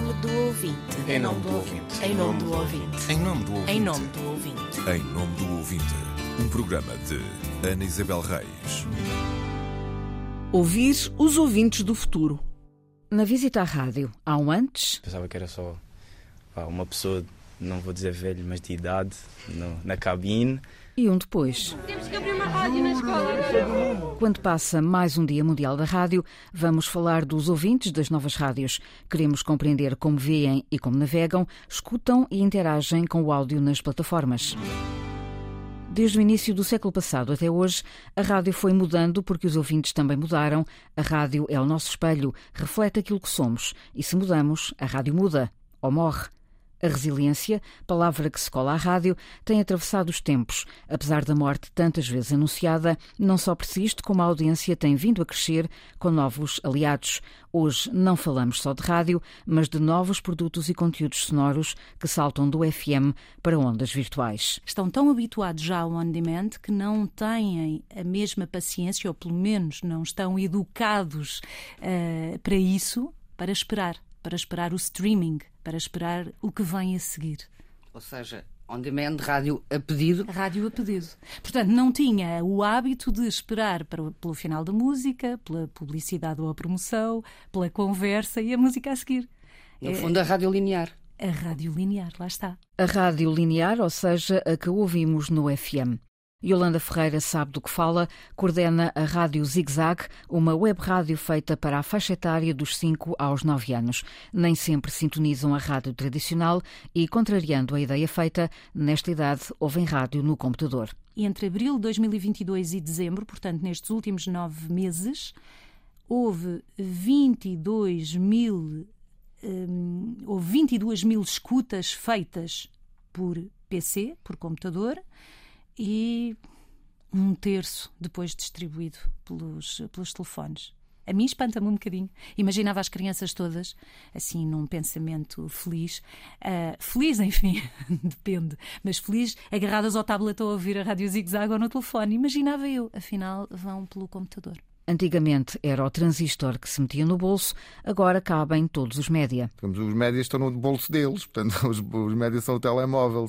nome do ouvinte. Em nome do ouvinte. Em nome do ouvinte. Em nome do ouvinte. Em nome do ouvinte. Em nome do ouvinte, um programa de Ana Isabel Reis. Ouvir os ouvintes do futuro. Na visita à rádio, há um antes Pensava que era só pá, uma pessoa, não vou dizer velho, mas de idade, no- na cabine. E um depois. Temos que abrir uma rádio na escola. Quando passa mais um Dia Mundial da Rádio, vamos falar dos ouvintes das novas rádios. Queremos compreender como veem e como navegam, escutam e interagem com o áudio nas plataformas. Desde o início do século passado até hoje, a rádio foi mudando porque os ouvintes também mudaram. A rádio é o nosso espelho, reflete aquilo que somos. E se mudamos, a rádio muda ou morre. A resiliência, palavra que se cola à rádio, tem atravessado os tempos. Apesar da morte tantas vezes anunciada, não só persiste, como a audiência tem vindo a crescer com novos aliados. Hoje não falamos só de rádio, mas de novos produtos e conteúdos sonoros que saltam do FM para ondas virtuais. estão tão habituados já ao on-demand que não têm a mesma paciência, ou pelo menos não estão educados eh, para isso, para esperar, para esperar o streaming, para esperar o que vem a seguir. Ou seja, on demand, rádio a pedido. Rádio a pedido. Portanto, não tinha o hábito de esperar para- pelo final da música, pela publicidade ou a promoção, pela conversa e a música a seguir. No É fundo, a rádio linear. a rádio linear, lá está. A rádio linear, ou seja, a que ouvimos no FM. Yolanda Ferreira sabe do que fala, coordena a Rádio Zig Zag, uma web rádio feita para a faixa etária dos 5 aos 9 anos. Nem sempre sintonizam a rádio tradicional e, contrariando a ideia feita, nesta idade ouvem rádio no computador. Entre abril de 2022 e dezembro, portanto, nestes últimos nove meses, houve 22 mil, hum, houve 22 mil escutas feitas por PC, por computador, e um terço depois distribuído pelos, pelos telefones. A mim espanta-me um bocadinho. Imaginava as crianças todas, assim, num pensamento feliz. Ah, feliz, enfim, depende, mas feliz, agarradas ao tablet a ouvir a rádio zig-zag ou no telefone. Imaginava eu, afinal, vão pelo computador. Antigamente era o transistor que se metia no bolso, agora cabem todos os média. Os médias estão no bolso deles, portanto, os, os médias são o telemóvel.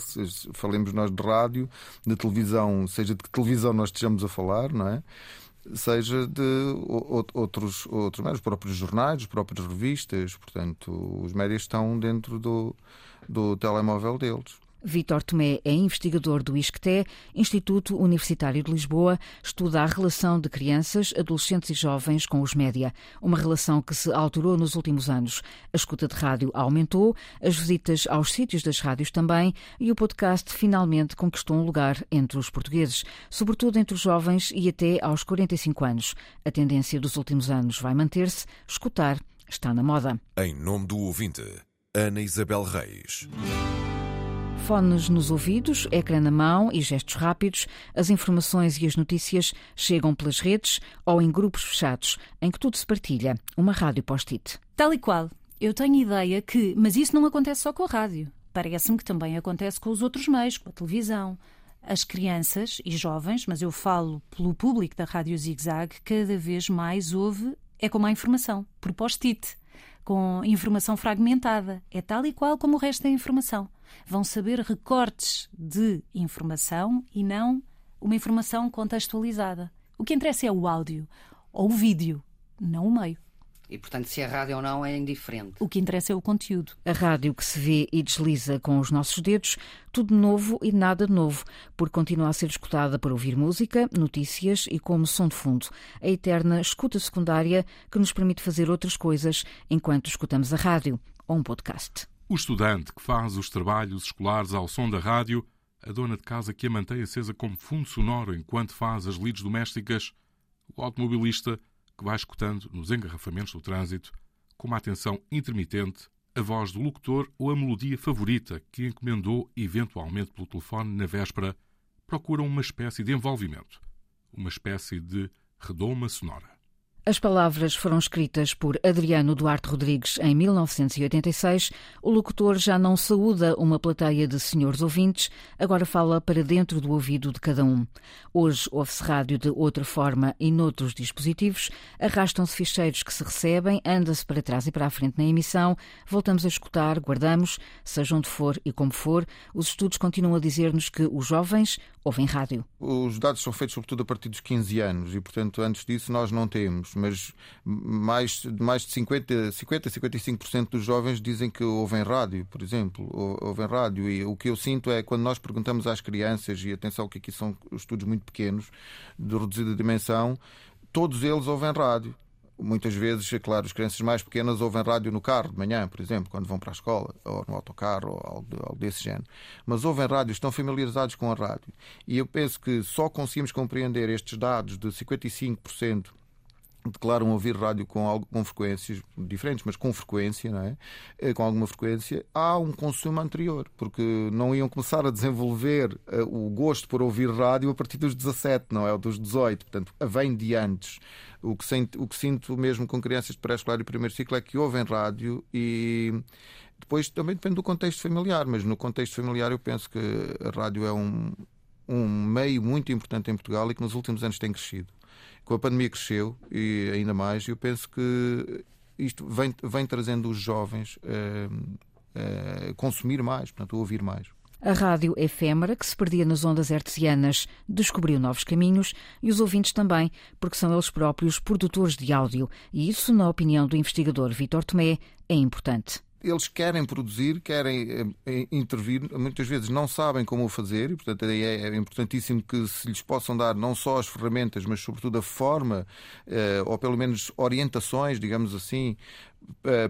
Falemos nós de rádio, de televisão, seja de que televisão nós estejamos a falar, não é? Seja de outros, outros os próprios jornais, as próprias revistas, portanto, os médias estão dentro do, do telemóvel deles. Vítor Tomé é investigador do ISCTE, Instituto Universitário de Lisboa, estuda a relação de crianças, adolescentes e jovens com os média, uma relação que se alterou nos últimos anos. A escuta de rádio aumentou, as visitas aos sítios das rádios também, e o podcast finalmente conquistou um lugar entre os portugueses, sobretudo entre os jovens e até aos 45 anos. A tendência dos últimos anos vai manter-se, escutar está na moda. Em nome do ouvinte, Ana Isabel Reis. Fones nos ouvidos, ecrã na mão e gestos rápidos, as informações e as notícias chegam pelas redes ou em grupos fechados, em que tudo se partilha. Uma rádio post-it. Tal e qual. Eu tenho ideia que. Mas isso não acontece só com a rádio. Parece-me que também acontece com os outros meios, com a televisão. As crianças e jovens, mas eu falo pelo público da Rádio Zig Zag, cada vez mais ouve é com má informação, por post-it, com informação fragmentada. É tal e qual como o resto da informação. Vão saber recortes de informação e não uma informação contextualizada. O que interessa é o áudio ou o vídeo, não o meio. E, portanto, se é rádio ou não é indiferente. O que interessa é o conteúdo. A rádio que se vê e desliza com os nossos dedos, tudo novo e nada novo, porque continua a ser escutada para ouvir música, notícias e como som de fundo. A eterna escuta secundária que nos permite fazer outras coisas enquanto escutamos a rádio ou um podcast. O estudante que faz os trabalhos escolares ao som da rádio, a dona de casa que a mantém acesa como fundo sonoro enquanto faz as lides domésticas, o automobilista que vai escutando nos engarrafamentos do trânsito, com uma atenção intermitente, a voz do locutor ou a melodia favorita que encomendou eventualmente pelo telefone na véspera, procuram uma espécie de envolvimento, uma espécie de redoma sonora. As palavras foram escritas por Adriano Duarte Rodrigues em 1986. O locutor já não saúda uma plateia de senhores ouvintes, agora fala para dentro do ouvido de cada um. Hoje ouve-se rádio de outra forma e noutros dispositivos. Arrastam-se ficheiros que se recebem, anda-se para trás e para a frente na emissão, voltamos a escutar, guardamos, seja onde for e como for. Os estudos continuam a dizer-nos que os jovens ouvem rádio. Os dados são feitos sobretudo a partir dos 15 anos e, portanto, antes disso nós não temos mas mais, mais de 50, 50 55% dos jovens dizem que ouvem rádio, por exemplo, ouvem rádio. E o que eu sinto é quando nós perguntamos às crianças, e atenção que aqui são estudos muito pequenos, de reduzida dimensão, todos eles ouvem rádio. Muitas vezes, é claro, as crianças mais pequenas ouvem rádio no carro de manhã, por exemplo, quando vão para a escola, ou no autocarro, ou algo, desse género. Mas ouvem rádio, estão familiarizados com a rádio. E eu penso que só conseguimos compreender estes dados de 55% declaram ouvir rádio com, com frequências diferentes, mas com frequência, não é? Eh, com alguma frequência, há um consumo anterior, porque não iam começar a desenvolver uh, o gosto por ouvir rádio a partir dos 17, não é? Ou dos 18, portanto, vem de antes. O que, sinto, o que sinto mesmo com crianças de pré-escolar e primeiro ciclo é que ouvem rádio e depois também depende do contexto familiar, mas no contexto familiar eu penso que a rádio é um, um meio muito importante em Portugal e que nos últimos anos tem crescido com a pandemia cresceu e ainda mais, eu penso que isto vem, vem trazendo os jovens a, a consumir mais, portanto, a ouvir mais. A rádio efêmera, que se perdia nas ondas hertzianas, descobriu novos caminhos e os ouvintes também, porque são eles próprios produtores de áudio. E isso, na opinião do investigador Vítor Tomé, é importante eles querem produzir, querem eh, eh, intervir, muitas vezes não sabem como o fazer, e portanto é, é importantíssimo que se lhes possam dar não só as ferramentas, mas sobretudo a forma, eh, ou pelo menos orientações, digamos assim,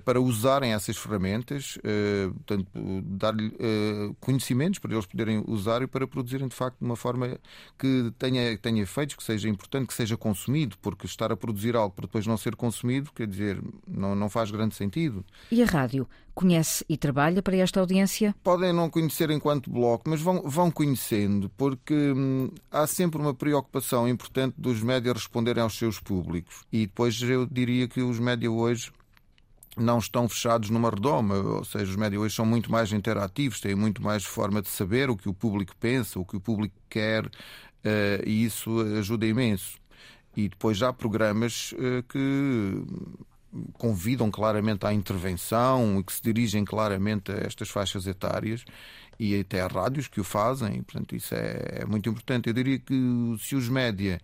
para usarem essas ferramentas, eh, portanto, dar-lhe eh, conhecimentos para eles poderem usar e para produzirem de facto de uma forma que tenha, tenha efeitos, que seja importante, que seja consumido, porque estar a produzir algo para depois não ser consumido, quer dizer, não, não faz grande sentido. E a rádio? Conhece e trabalha para esta audiência? Podem não conhecer enquanto bloco, mas vão, vão conhecendo, porque hum, há sempre uma preocupação importante dos médias responderem aos seus públicos. E depois eu diria que os médias hoje não estão fechados numa redoma, ou seja, os médias hoje são muito mais interativos, têm muito mais forma de saber o que o público pensa, o que o público quer, eh, e isso ajuda imenso. E depois há programas eh, que convidam claramente à intervenção e que se dirigem claramente a estas faixas etárias e até a rádios que o fazem, portanto, isso é, é muito importante. Eu diria que se os média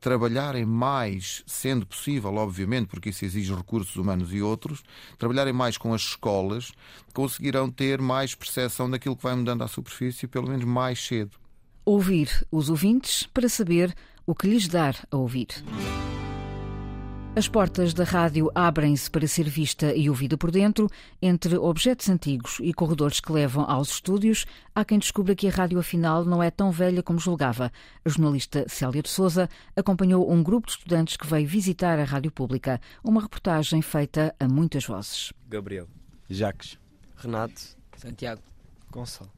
trabalharem mais, sendo possível, obviamente, porque isso exige recursos humanos e outros, trabalharem mais com as escolas, conseguirão ter mais percepção daquilo que vai mudando à superfície, pelo menos mais cedo. Ouvir os ouvintes para saber o que lhes dar a ouvir. As portas da rádio abrem-se para ser vista e ouvida por dentro, entre objetos antigos e corredores que levam aos estúdios. Há quem descubra que a rádio, afinal, não é tão velha como julgava. A jornalista Célia de Souza acompanhou um grupo de estudantes que veio visitar a rádio pública. Uma reportagem feita a muitas vozes. Gabriel, Jacques, Renato, Santiago, Gonçalo.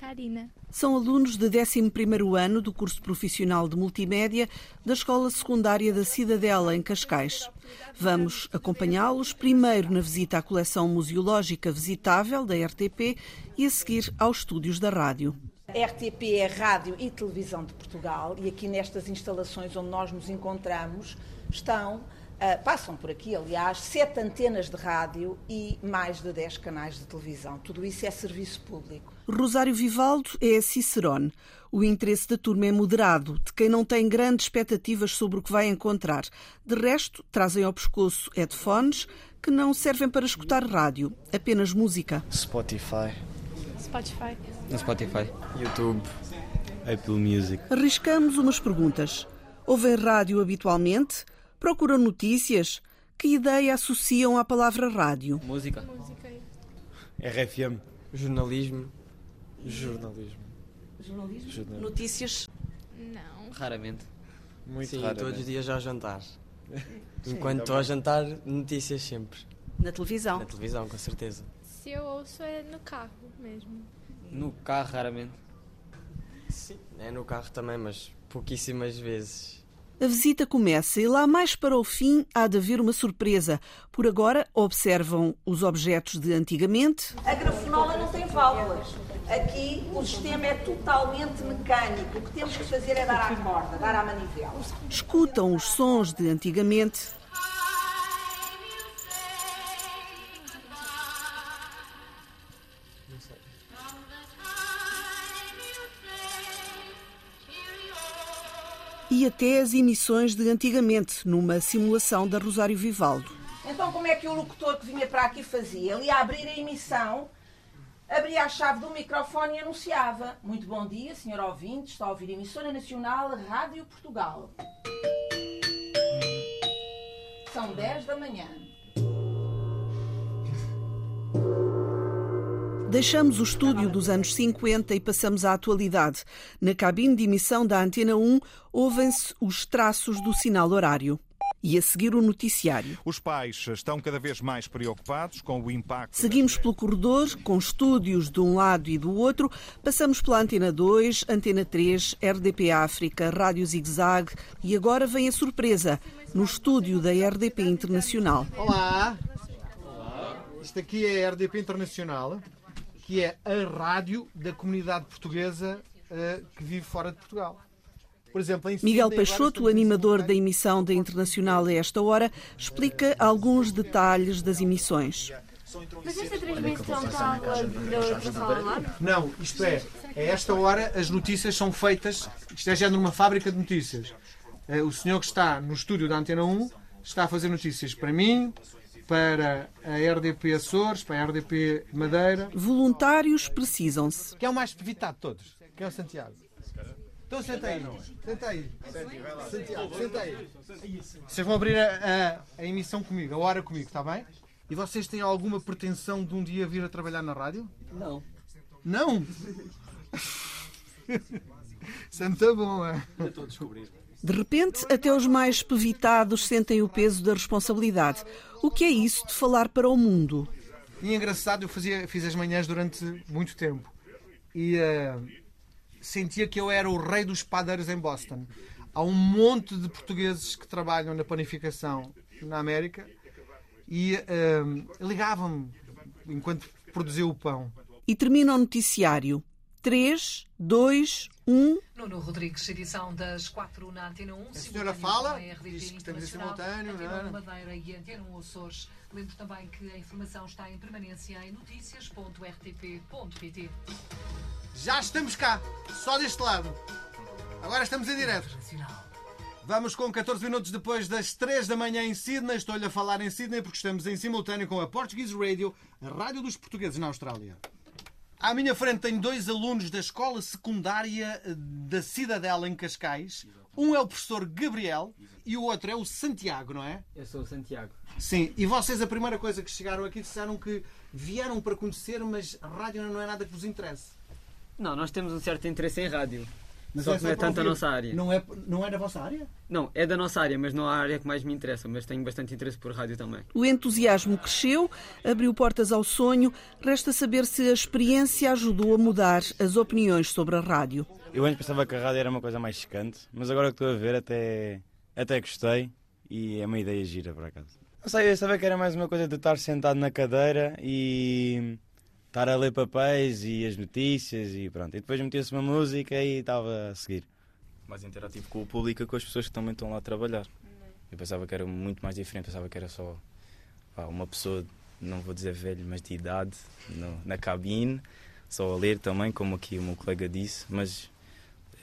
Karina. São alunos de 11º ano do curso profissional de multimédia da Escola Secundária da Cidadela, em Cascais. Vamos acompanhá-los primeiro na visita à coleção museológica visitável da RTP e a seguir aos estúdios da rádio. A RTP é Rádio e Televisão de Portugal e aqui nestas instalações onde nós nos encontramos estão Uh, passam por aqui, aliás, sete antenas de rádio e mais de dez canais de televisão. Tudo isso é serviço público. Rosário Vivaldo é Cicerone. O interesse da turma é moderado, de quem não tem grandes expectativas sobre o que vai encontrar. De resto, trazem ao pescoço headphones que não servem para escutar rádio, apenas música. Spotify. Spotify. No Spotify. YouTube. Apple Music. Arriscamos umas perguntas. Ouvem rádio habitualmente? Procuram notícias? Que ideia associam à palavra rádio? Música. Música. RFM. Jornalismo. Jornalismo. Jornalismo? Jornalismo. Notícias? Não. Raramente. Muito Sim, raramente. todos os dias ao jantar. Enquanto estou a jantar, notícias sempre. Na televisão? Na televisão, com certeza. Se eu ouço é no carro mesmo. No carro, raramente. Sim, é no carro também, mas pouquíssimas vezes. A visita começa e lá mais para o fim há de haver uma surpresa. Por agora observam os objetos de antigamente. A grafenola não tem válvulas. Aqui o sistema é totalmente mecânico. O que temos que fazer é dar à corda, dar à manivela. Escutam os sons de antigamente. Até as emissões de antigamente, numa simulação da Rosário Vivaldo. Então, como é que o locutor que vinha para aqui fazia? Ele ia abrir a emissão, abria a chave do microfone e anunciava: Muito bom dia, senhor ouvinte, está a ouvir a emissora nacional Rádio Portugal. São 10 da manhã. Deixamos o estúdio dos anos 50 e passamos à atualidade. Na cabine de emissão da Antena 1, ouvem-se os traços do sinal horário. E a seguir o noticiário. Os pais estão cada vez mais preocupados com o impacto. Seguimos pelo corredor, com estúdios de um lado e do outro. Passamos pela Antena 2, Antena 3, RDP África, Rádio Zig Zag e agora vem a surpresa, no estúdio da RDP Internacional. Olá! Olá. Isto aqui é a RDP Internacional que é a rádio da comunidade portuguesa uh, que vive fora de Portugal. Por exemplo, Miguel Peixoto, o animador da emissão da Internacional a esta hora, explica alguns detalhes das emissões. Mas esta transmissão está lá? Não, isto é, a esta hora as notícias são feitas, isto é já numa fábrica de notícias. Eh, o senhor que está no estúdio da Antena 1 está a fazer notícias para mim, para a RDP Açores, para a RDP Madeira. Voluntários precisam-se. Quem é o mais evitado de todos? Quem é o Santiago? Então senta aí. Senta aí. Santiago, senta aí. Vocês vão abrir a, a, a emissão comigo, a hora comigo, está bem? E vocês têm alguma pretensão de um dia vir a trabalhar na rádio? Não. Não? Santa bom, é? Estou a descobrir. De repente, até os mais pevitados sentem o peso da responsabilidade. O que é isso de falar para o mundo? E engraçado, eu fazia, fiz as manhãs durante muito tempo e uh, sentia que eu era o rei dos padeiros em Boston. Há um monte de portugueses que trabalham na panificação na América e uh, ligavam-me enquanto produzia o pão. E termina o noticiário. 3, 2, 1. Nuno Rodrigues, edição das 4 na Antena 1. A senhora fala, diz que estamos em simultâneo. Antena 1 Madeira e Antena 1 Açores. Lembro também que a informação está em permanência em noticias.rtp.pt. Já estamos cá, só deste lado. Agora estamos em direto. Vamos com 14 minutos depois das 3 da manhã em Sydney. Estou-lhe a falar em Sydney porque estamos em simultâneo com a Portuguese Radio, a rádio dos portugueses na Austrália. À minha frente tenho dois alunos da escola secundária da Cidadela em Cascais. Um é o professor Gabriel e o outro é o Santiago, não é? Eu sou o Santiago. Sim, e vocês a primeira coisa que chegaram aqui disseram que vieram para conhecer, mas rádio não é nada que vos interesse. Não, nós temos um certo interesse em rádio. Mas só é que não é tanto a nossa área. Não é, não é da vossa área? Não, é da nossa área, mas não é a área que mais me interessa, mas tenho bastante interesse por rádio também. O entusiasmo cresceu, abriu portas ao sonho, resta saber se a experiência ajudou a mudar as opiniões sobre a rádio. Eu antes pensava que a rádio era uma coisa mais secante, mas agora que estou a ver até, até gostei e é uma ideia gira por acaso. Não sei, eu sabia que era mais uma coisa de estar sentado na cadeira e estar a ler papéis e as notícias e pronto. E depois metia-se uma música e estava a seguir. Mais interativo com o público e com as pessoas que também estão lá a trabalhar. Eu pensava que era muito mais diferente, pensava que era só pá, uma pessoa, não vou dizer velho, mas de idade, no, na cabine, só a ler também, como aqui o meu colega disse, mas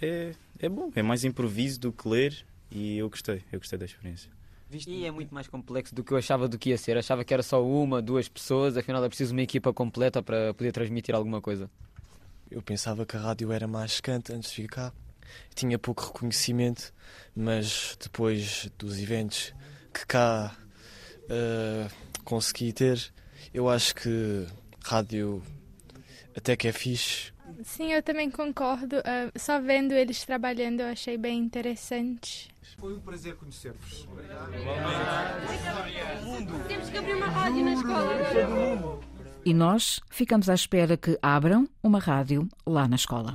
é, é bom, é mais improviso do que ler e eu gostei, eu gostei da experiência. E é muito mais complexo do que eu achava do que ia ser. Achava que era só uma, duas pessoas, afinal é preciso uma equipa completa para poder transmitir alguma coisa. Eu pensava que a rádio era mais secante antes de vir cá. Tinha pouco reconhecimento, mas depois dos eventos que cá uh, consegui ter, eu acho que rádio até que é fixe. Sim, eu também concordo. Uh, só vendo eles trabalhando eu achei bem interessante. Foi um prazer conhecer-vos. Temos que abrir uma rádio na escola. E nós ficamos à espera que abram uma rádio lá na escola.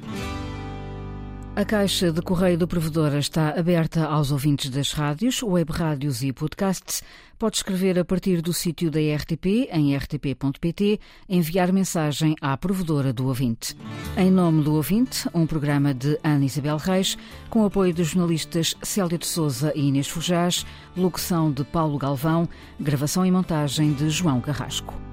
A caixa de correio do provedor está aberta aos ouvintes das rádios, web rádios e podcasts. Pode escrever a partir do sítio da RTP, em rtp.pt, enviar mensagem à provedora do ouvinte. Em nome do ouvinte, um programa de Ana Isabel Reis, com apoio dos jornalistas Célia de Souza e Inês Fujás, locução de Paulo Galvão, gravação e montagem de João Carrasco.